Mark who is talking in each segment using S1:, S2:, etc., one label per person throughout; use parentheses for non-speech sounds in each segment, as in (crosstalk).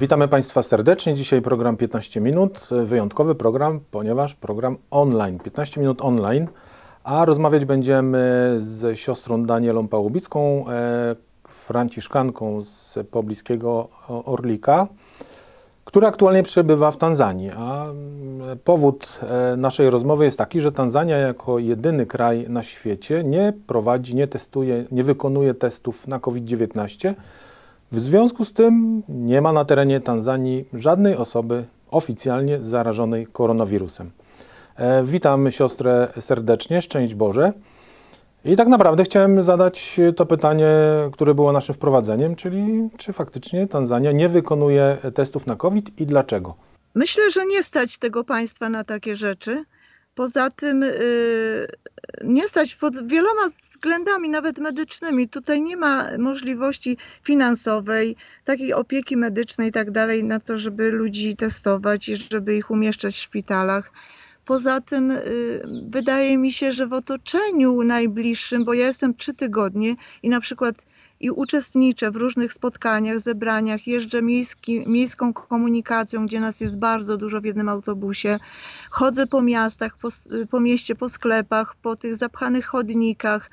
S1: Witamy Państwa serdecznie. Dzisiaj program 15 minut. Wyjątkowy program, ponieważ program online. 15 minut online, a rozmawiać będziemy z siostrą Danielą Pałubicką, e, franciszkanką z pobliskiego Orlika, która aktualnie przebywa w Tanzanii. A mm, powód e, naszej rozmowy jest taki, że Tanzania jako jedyny kraj na świecie nie prowadzi, nie testuje, nie wykonuje testów na COVID-19. W związku z tym nie ma na terenie Tanzanii żadnej osoby oficjalnie zarażonej koronawirusem. E, witam siostrę serdecznie, szczęść Boże. I tak naprawdę chciałem zadać to pytanie, które było naszym wprowadzeniem, czyli czy faktycznie Tanzania nie wykonuje testów na COVID i dlaczego?
S2: Myślę, że nie stać tego państwa na takie rzeczy. Poza tym yy, nie stać pod wieloma względami, nawet medycznymi. Tutaj nie ma możliwości finansowej, takiej opieki medycznej i tak dalej, na to, żeby ludzi testować i żeby ich umieszczać w szpitalach. Poza tym y, wydaje mi się, że w otoczeniu najbliższym, bo ja jestem trzy tygodnie i na przykład i uczestniczę w różnych spotkaniach, zebraniach, jeżdżę miejski, miejską komunikacją, gdzie nas jest bardzo dużo w jednym autobusie, chodzę po miastach, po, po mieście, po sklepach, po tych zapchanych chodnikach.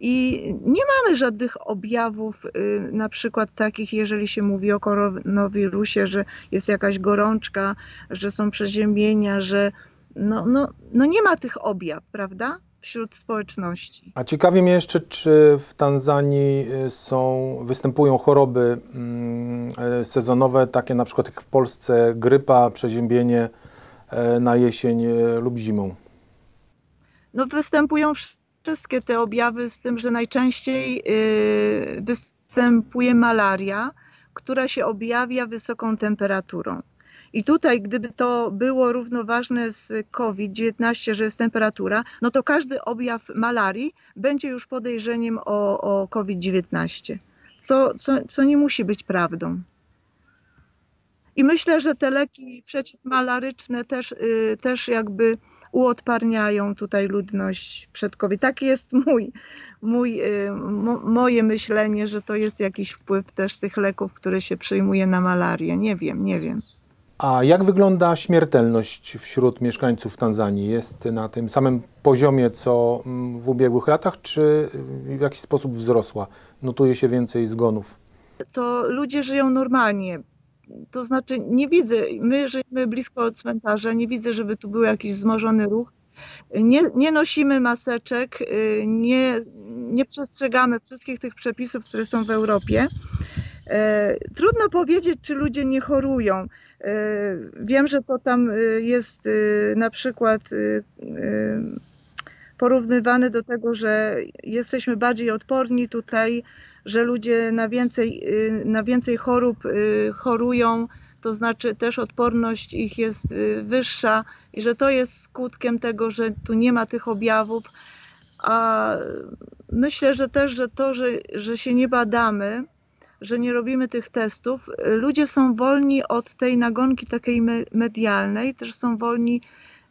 S2: I nie mamy żadnych objawów, y, na przykład takich, jeżeli się mówi o koronawirusie, że jest jakaś gorączka, że są przeziębienia, że no, no, no nie ma tych objaw, prawda? Wśród społeczności.
S1: A ciekawi mnie jeszcze, czy w Tanzanii y, są, występują choroby mm, y, sezonowe, takie na przykład jak w Polsce grypa, przeziębienie y, na jesień lub zimą?
S2: No występują wszystkie te objawy, z tym, że najczęściej występuje malaria, która się objawia wysoką temperaturą. I tutaj, gdyby to było równoważne z COVID-19, że jest temperatura, no to każdy objaw malarii będzie już podejrzeniem o, o COVID-19, co, co, co nie musi być prawdą. I myślę, że te leki przeciwmalaryczne też, yy, też jakby uodparniają tutaj ludność przed COVID. Taki jest mój, mój, yy, mo, moje myślenie, że to jest jakiś wpływ też tych leków, które się przyjmuje na malarię. Nie wiem, nie wiem.
S1: A jak wygląda śmiertelność wśród mieszkańców Tanzanii? Jest na tym samym poziomie co mm, w ubiegłych latach, czy w jakiś sposób wzrosła? Notuje się więcej zgonów?
S2: To ludzie żyją normalnie. To znaczy, nie widzę, my żyjemy blisko cmentarza, nie widzę, żeby tu był jakiś wzmożony ruch. Nie, nie nosimy maseczek, y, nie, nie przestrzegamy wszystkich tych przepisów, które są w Europie. E, trudno powiedzieć, czy ludzie nie chorują. E, wiem, że to tam e, jest na przykład porównywane do tego, że jesteśmy bardziej odporni tutaj, że ludzie na więcej, na więcej chorób chorują, to znaczy też odporność ich jest wyższa i że to jest skutkiem tego, że tu nie ma tych objawów. A myślę, że też, że to, że, że się nie badamy, że nie robimy tych testów. Ludzie są wolni od tej nagonki takiej medialnej, też są wolni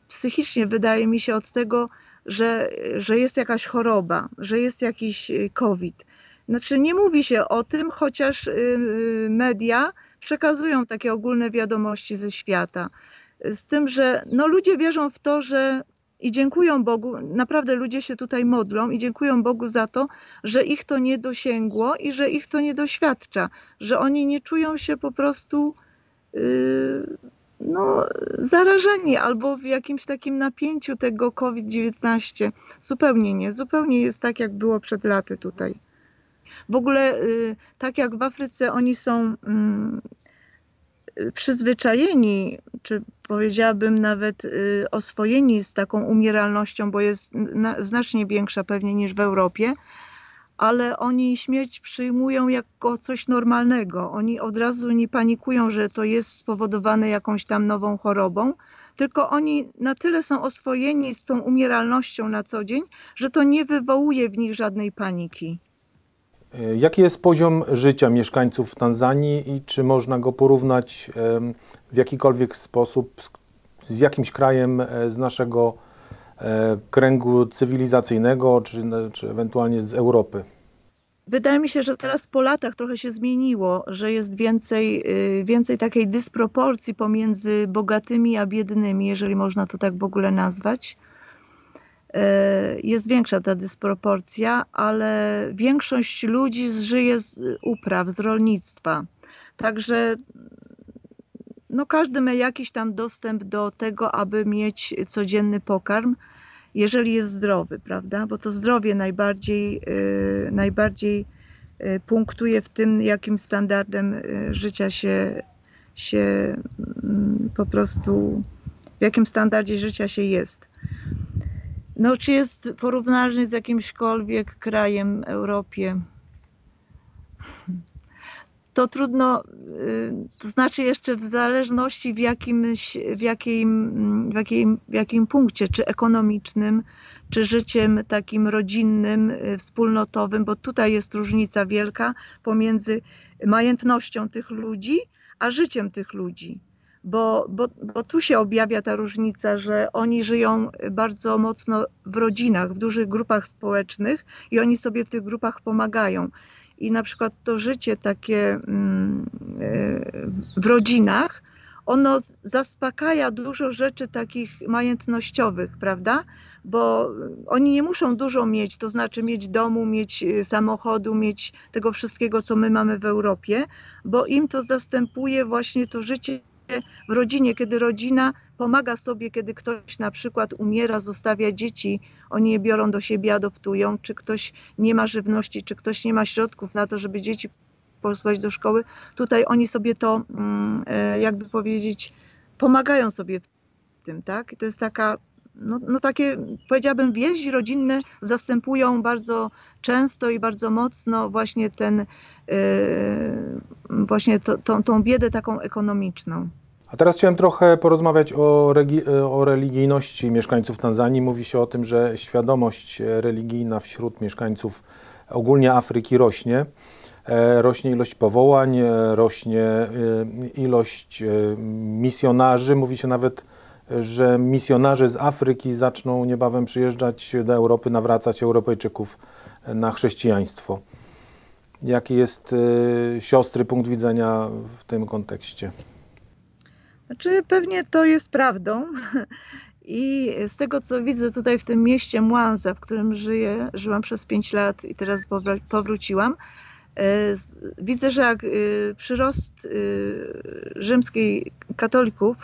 S2: psychicznie, wydaje mi się, od tego, że, że jest jakaś choroba, że jest jakiś y, COVID. Znaczy, nie mówi się o tym, chociaż y, media przekazują takie ogólne wiadomości ze świata. Z tym, że no, ludzie wierzą w to, że i dziękują Bogu, naprawdę ludzie się tutaj modlą i dziękują Bogu za to, że ich to nie dosięgło i że ich to nie doświadcza, że oni nie czują się po prostu yy, no, zarażeni albo w jakimś takim napięciu tego COVID-19. Zupełnie nie, zupełnie jest tak, jak było przed laty tutaj. W ogóle, yy, tak jak w Afryce, oni są. Yy, przyzwyczajeni, czy powiedziałabym nawet y, oswojeni z taką umieralnością, bo jest znacznie większa pewnie niż w Europie, ale oni śmierć przyjmują jako coś normalnego. Oni od razu nie panikują, że to jest spowodowane jakąś tam nową chorobą, tylko oni na tyle są oswojeni z tą umieralnością na co dzień, że to nie wywołuje w nich żadnej paniki.
S1: E, jaki jest poziom życia mieszkańców Tanzanii i czy można go porównać w jakikolwiek sposób z jakimś krajem e, z naszego e, kręgu cywilizacyjnego, czy, czy ewentualnie z Europy?
S2: wydaje mi się, że teraz po latach trochę się zmieniło, że jest więcej, y, więcej takiej dysproporcji pomiędzy bogatymi a biednymi, jeżeli można to tak w ogóle nazwać. E, jest większa ta dysproporcja, ale większość ludzi żyje z upraw, z rolnictwa. Także no każdy ma jakiś tam dostęp do tego, aby mieć codzienny pokarm, jeżeli jest zdrowy, prawda? Bo to zdrowie najbardziej, yy, najbardziej yy, punktuje w tym, jakim standardem życia się, się yy, po prostu, w jakim standardzie życia się jest. No, czy jest porównalny z jakimśkolwiek krajem w Europie? to trudno, y, to znaczy jeszcze w zależności w jakimś, w jakim, w jakim, w jakim punkcie, czy ekonomicznym, czy życiem takim rodzinnym, y, wspólnotowym, bo tutaj jest różnica wielka pomiędzy majętnością tych ludzi, a życiem tych ludzi. Bo, bo, bo tu się objawia ta różnica, że oni żyją bardzo mocno w rodzinach, w dużych grupach społecznych i oni sobie w tych grupach pomagają i na przykład to życie takie mm, e, w rodzinach, ono zaspokaja dużo rzeczy takich majętnościowych, prawda? Bo oni nie muszą dużo mieć, to znaczy mieć domu, mieć e, samochodu, mieć tego wszystkiego, co my mamy w Europie, bo im to zastępuje właśnie to życie w rodzinie, kiedy rodzina pomaga sobie, kiedy ktoś na przykład umiera, zostawia dzieci, oni je biorą do siebie, adoptują, czy ktoś nie ma żywności, czy ktoś nie ma środków na to, żeby dzieci posłać do szkoły. Tutaj oni sobie to, mm, e, jakby powiedzieć, pomagają sobie w tym, tak? I to jest taka no, no takie, powiedziałabym, więzi rodzinne zastępują bardzo często i bardzo mocno właśnie ten, yy, właśnie to, tą, tą biedę taką ekonomiczną.
S1: A teraz chciałem trochę porozmawiać o, o, religijności mieszkańców Tanzanii. Mówi się o tym, że świadomość religijna wśród mieszkańców ogólnie Afryki rośnie. E, rośnie ilość powołań, e, rośnie e, ilość misjonarzy. Mówi się nawet, że misjonarze z Afryki zaczną niebawem przyjeżdżać do Europy, nawracać Europejczyków na chrześcijaństwo. Jaki jest siostry punkt widzenia w tym kontekście?
S2: Znaczy, pewnie to jest prawdą. I z tego, co widzę tutaj w tym mieście Mwanza, w którym żyję, żyłam przez 5 lat i teraz powróciłam, widzę, że e, przyrost e, rzymskiej katolików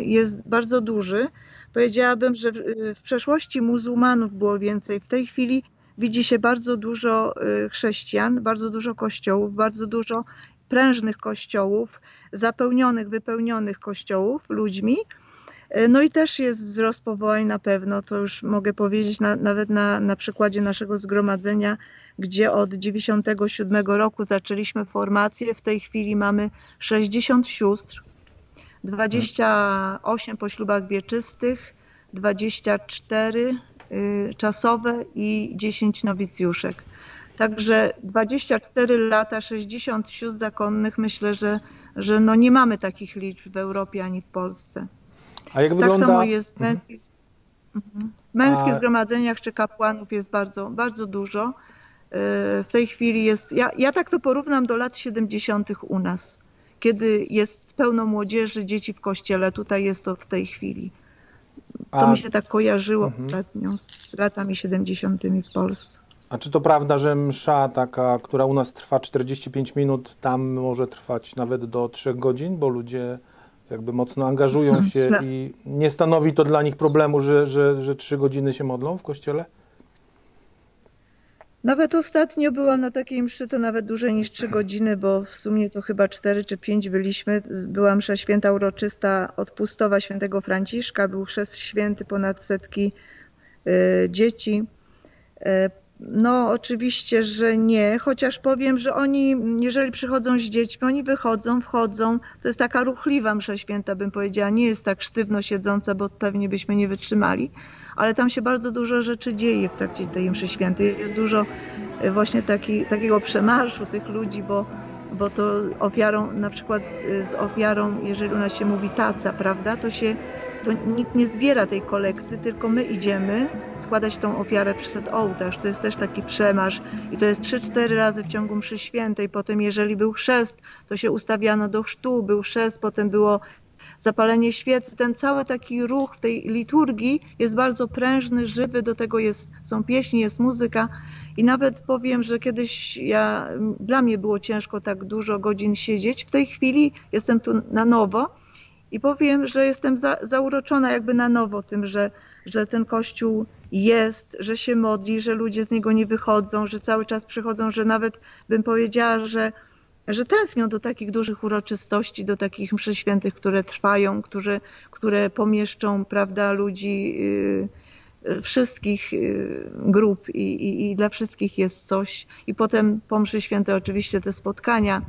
S2: jest bardzo duży. Powiedziałabym, że w przeszłości muzułmanów było więcej. W tej chwili widzi się bardzo dużo chrześcijan, bardzo dużo kościołów, bardzo dużo prężnych kościołów zapełnionych, wypełnionych kościołów ludźmi. E, no i też jest wzrost powołań na pewno, to już mogę powiedzieć na, nawet na, na przykładzie naszego zgromadzenia, gdzie od 97 roku zaczęliśmy formację, w tej chwili mamy 60 sióstr, 28 po ślubach wieczystych, 24 y, czasowe i 10 nowicjuszek. Także 24 lata, 60 sióstr zakonnych, myślę, że że no nie mamy takich liczb w Europie ani w Polsce.
S1: A jak tak wygląda...
S2: samo jest w męskich, mhm. męskich A... zgromadzeniach czy kapłanów jest bardzo, bardzo dużo. E, w tej chwili jest, ja, ja tak to porównam do lat 70. u nas, kiedy jest pełno młodzieży, dzieci w kościele, tutaj jest to w tej chwili. To A... mi się tak kojarzyło mhm. ostatnio z latami 70. w Polsce.
S1: A czy to prawda, że msza taka, która u nas trwa 45 minut, tam może trwać nawet do 3 godzin, bo ludzie jakby mocno angażują (laughs) się i nie stanowi to dla nich problemu, że, że, że 3 godziny się modlą w kościele?
S2: Nawet ostatnio byłam na takiej mszy, to nawet dłużej niż 3 godziny, bo w sumie to chyba 4 czy 5 byliśmy. Była msza święta uroczysta odpustowa świętego Franciszka, był chrzest święty ponad setki y, dzieci. Y, no, oczywiście, że nie, chociaż powiem, że oni, jeżeli przychodzą z dziećmi, oni wychodzą, wchodzą. To jest taka ruchliwa msza święta, bym powiedziała. Nie jest tak sztywno siedząca, bo pewnie byśmy nie wytrzymali, ale tam się bardzo dużo rzeczy dzieje w trakcie tej mszy świętej. Jest dużo e, właśnie taki, takiego przemarszu tych ludzi, bo, bo to ofiarą, na przykład z, z ofiarą, jeżeli u nas się mówi taca, prawda, to się to nikt nie zbiera tej kolekty, tylko my idziemy składać tą ofiarę przed ołtarz. To jest też taki przemarsz i to jest 3-4 razy w ciągu mszy świętej. Potem jeżeli był chrzest, to się ustawiano do chrztu, był chrzest, potem było zapalenie świecy. Ten cały taki ruch w tej liturgii jest bardzo prężny, żywy, do tego jest, są pieśni, jest muzyka. I nawet powiem, że kiedyś ja, dla mnie było ciężko tak dużo godzin siedzieć. W tej chwili jestem tu na nowo i powiem, że jestem za, zauroczona jakby na nowo tym, że, że ten kościół jest, że się modli, że ludzie z niego nie wychodzą, że cały czas przychodzą, że nawet bym powiedziała, że, że tęsknią do takich dużych uroczystości, do takich mszy świętych, które trwają, które, które pomieszczą prawda, ludzi. Yy, wszystkich y, grup i, i, i, dla wszystkich jest coś. I potem po mszy świętej oczywiście te spotkania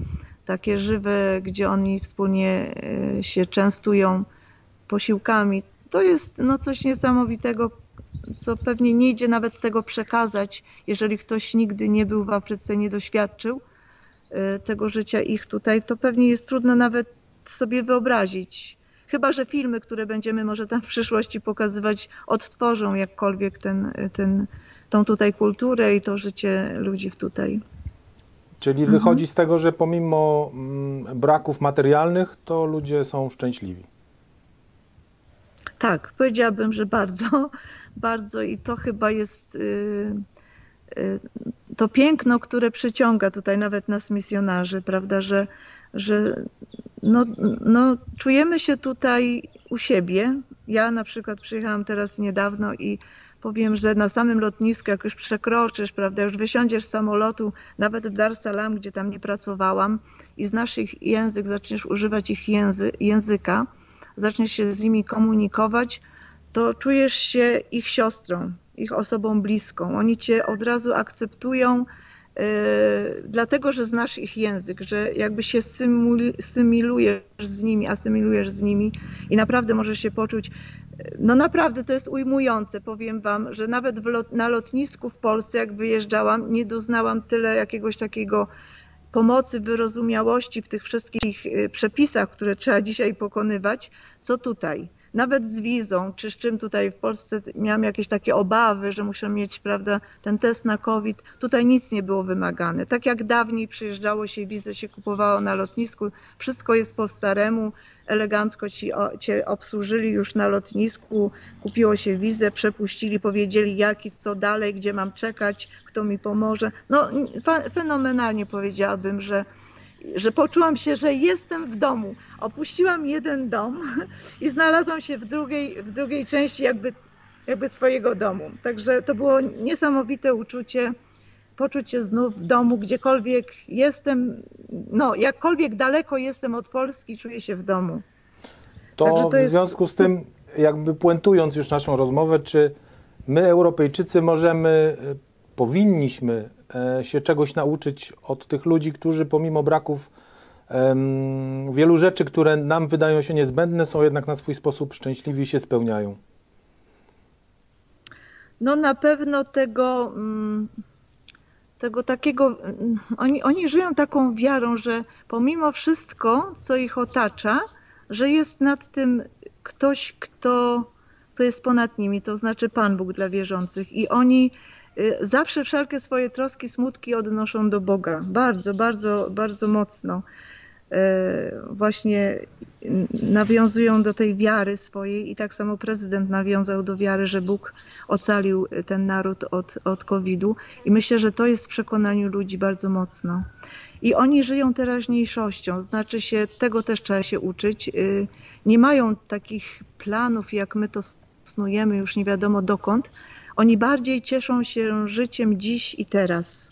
S2: takie żywe, gdzie oni wspólnie y, się częstują posiłkami. To jest no, coś niesamowitego, co pewnie nie idzie nawet tego przekazać, jeżeli ktoś nigdy nie był w Afryce, nie doświadczył y, tego życia ich tutaj, to pewnie jest trudno nawet sobie wyobrazić Chyba, że filmy, które będziemy może tam w przyszłości pokazywać, odtworzą jakkolwiek ten, ten, tą tutaj kulturę i to życie ludzi tutaj.
S1: Czyli mhm. wychodzi z tego, że pomimo mm, braków materialnych, to ludzie są szczęśliwi.
S2: Tak, powiedziałabym, że bardzo, (laughs) bardzo i to chyba jest y, y, to piękno, które przyciąga tutaj nawet nas misjonarzy, prawda, że, że no, no, czujemy się tutaj u siebie. Ja na przykład przyjechałam teraz niedawno i powiem, że na samym lotnisku, jak już przekroczysz, prawda, już wysiądziesz z samolotu, nawet w Dar Salam, gdzie tam nie pracowałam i znasz ich język, zaczniesz używać ich języ, języka, zaczniesz się z nimi komunikować, to czujesz się ich siostrą, ich osobą bliską. Oni cię od razu akceptują, E, dlatego, że znasz ich język, że jakby się symilujesz z nimi, asymilujesz z nimi i naprawdę możesz się poczuć, no naprawdę to jest ujmujące, powiem wam, że nawet lot, na lotnisku w Polsce, jak wyjeżdżałam, nie doznałam tyle jakiegoś takiego pomocy, wyrozumiałości w tych wszystkich e, przepisach, które trzeba dzisiaj pokonywać, co tutaj nawet z wizą, czy z czym tutaj w Polsce miałam jakieś takie obawy, że muszę mieć, prawda, ten test na COVID. Tutaj nic nie było wymagane. Tak jak dawniej przyjeżdżało się, wizę się kupowało na lotnisku, wszystko jest po staremu, elegancko ci, o, cię obsłużyli już na lotnisku, kupiło się wizę, przepuścili, powiedzieli jak i co dalej, gdzie mam czekać, kto mi pomoże. No fenomenalnie powiedziałabym, że że poczułam się, że jestem w domu. Opuściłam jeden dom (laughs) i znalazłam się w drugiej, w drugiej części jakby, jakby swojego domu. Także to było niesamowite uczucie, poczuć się znów w domu, gdziekolwiek jestem, no jakkolwiek daleko jestem od Polski, czuję się w domu.
S1: To, to w związku jest... z tym, jakby puentując już naszą rozmowę, czy my Europejczycy możemy, powinniśmy E, się czegoś nauczyć od tych ludzi, którzy pomimo braków wielu rzeczy, które nam wydają się niezbędne, są jednak na swój sposób szczęśliwi i się spełniają.
S2: No na pewno tego, mm, tego takiego, mm, oni, oni żyją taką wiarą, że pomimo wszystko, co ich otacza, że jest nad tym ktoś, kto, kto jest ponad nimi, to znaczy Pan Bóg dla wierzących. I oni zawsze wszelkie swoje troski, smutki odnoszą do Boga. Bardzo, bardzo, bardzo mocno. Y, właśnie nawiązują do tej wiary swojej i tak samo prezydent nawiązał do wiary, że Bóg ocalił ten naród od, od COVID-u i myślę, że to jest w przekonaniu ludzi bardzo mocno. I oni żyją teraźniejszością, znaczy się, tego też trzeba się uczyć. Y, nie mają takich planów, jak my to snujemy już nie wiadomo dokąd, oni bardziej cieszą się życiem dziś i teraz.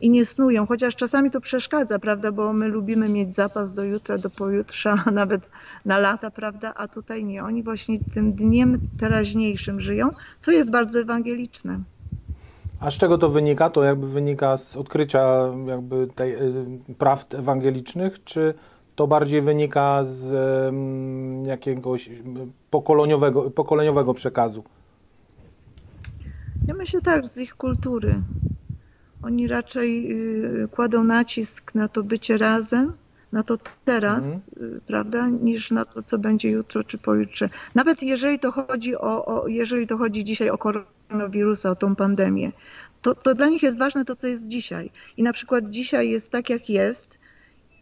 S2: I nie snują, chociaż czasami to przeszkadza, prawda, bo my lubimy mieć zapas do jutra, do pojutrza, (laughs) nawet na lata, prawda, a tutaj nie. Oni właśnie tym dniem teraźniejszym żyją, co jest bardzo ewangeliczne.
S1: A z czego to wynika? To jakby wynika z odkrycia jakby tej, y, prawd ewangelicznych, czy to bardziej wynika z jakiegoś pokoleniowego, pokoleniowego przekazu?
S2: Ja myślę tak, z ich kultury. Oni raczej y, kładą nacisk na to bycie razem, na to teraz, y, prawda, niż na to, co będzie jutro czy pojutrze. Nawet jeżeli to chodzi o, o jeżeli to chodzi dzisiaj o koronawirusa, o tą pandemię, to, to dla nich jest ważne to, co jest dzisiaj. I na przykład dzisiaj jest tak, jak jest,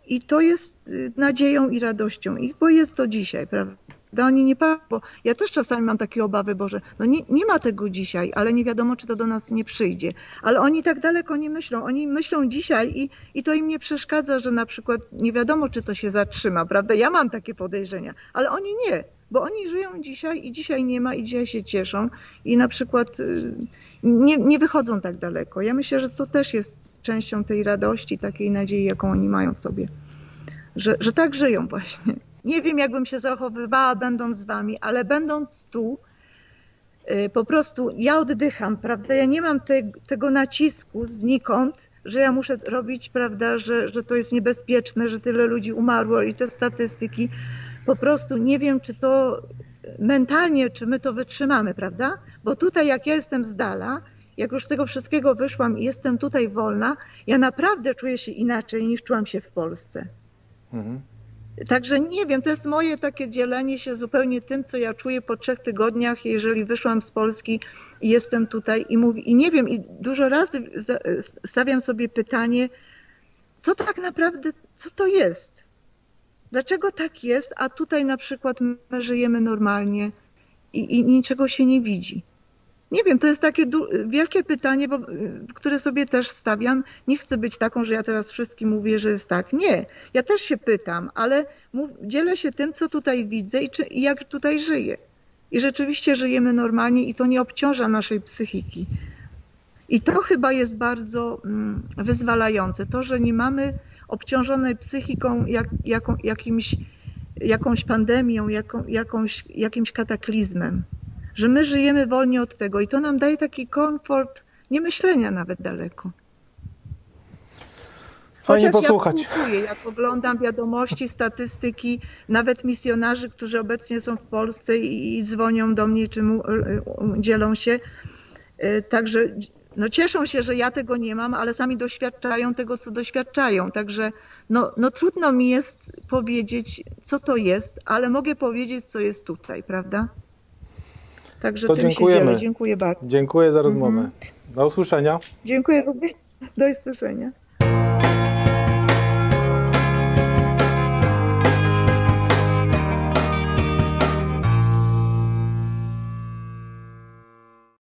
S2: i to jest y, nadzieją i radością ich, bo jest to dzisiaj, prawda? Oni nie bo ja też czasami mam takie obawy, Boże, no nie, nie ma tego dzisiaj, ale nie wiadomo, czy to do nas nie przyjdzie. Ale oni tak daleko nie myślą. Oni myślą dzisiaj i, i to im nie przeszkadza, że na przykład nie wiadomo, czy to się zatrzyma, prawda? Ja mam takie podejrzenia, ale oni nie, bo oni żyją dzisiaj i dzisiaj nie ma i dzisiaj się cieszą i na przykład y, nie, nie wychodzą tak daleko. Ja myślę, że to też jest częścią tej radości, takiej nadziei, jaką oni mają w sobie, że, że tak żyją właśnie. Nie wiem, jakbym się zachowywała, będąc z wami, ale będąc tu, y, po prostu ja oddycham, prawda? Ja nie mam te, tego nacisku znikąd, że ja muszę robić, prawda, że, że to jest niebezpieczne, że tyle ludzi umarło i te statystyki. Po prostu nie wiem, czy to mentalnie, czy my to wytrzymamy, prawda? Bo tutaj, jak ja jestem z dala, jak już z tego wszystkiego wyszłam i jestem tutaj wolna, ja naprawdę czuję się inaczej niż czułam się w Polsce. Mhm. Także nie wiem, to jest moje takie dzielenie się zupełnie tym, co ja czuję po trzech tygodniach, jeżeli wyszłam z Polski i jestem tutaj i mówię, i nie wiem, i dużo razy stawiam sobie pytanie, co tak naprawdę, co to jest? Dlaczego tak jest, a tutaj na przykład my żyjemy normalnie i, i niczego się nie widzi? Nie wiem, to jest takie wielkie pytanie, bo, które sobie też stawiam. Nie chcę być taką, że ja teraz wszystkim mówię, że jest tak. Nie, ja też się pytam, ale dzielę się tym, co tutaj widzę i, czy, i jak tutaj żyję. I rzeczywiście żyjemy normalnie i to nie obciąża naszej psychiki. I to chyba jest bardzo mm, wyzwalające. To, że nie mamy obciążonej psychiką jak, jaką, jakimś, jakąś pandemią, jaką, jakąś, jakimś kataklizmem że my żyjemy wolnie od tego i to nam daje taki komfort nie myślenia nawet daleko.
S1: Fajnie Chociaż posłuchać.
S2: Ja współczuję, jak oglądam wiadomości, statystyki, nawet misjonarzy, którzy obecnie są w Polsce i, i dzwonią do mnie, czy mu, dzielą się. E, także no cieszą się, że ja tego nie mam, ale sami doświadczają tego, co doświadczają. Także no, no trudno mi jest powiedzieć, co to jest, ale mogę powiedzieć, co jest tutaj, prawda? Także to dziękujemy. Dziękuję bardzo.
S1: Dziękuję za rozmowę. Mhm. Do usłyszenia.
S2: Dziękuję również. Do usłyszenia.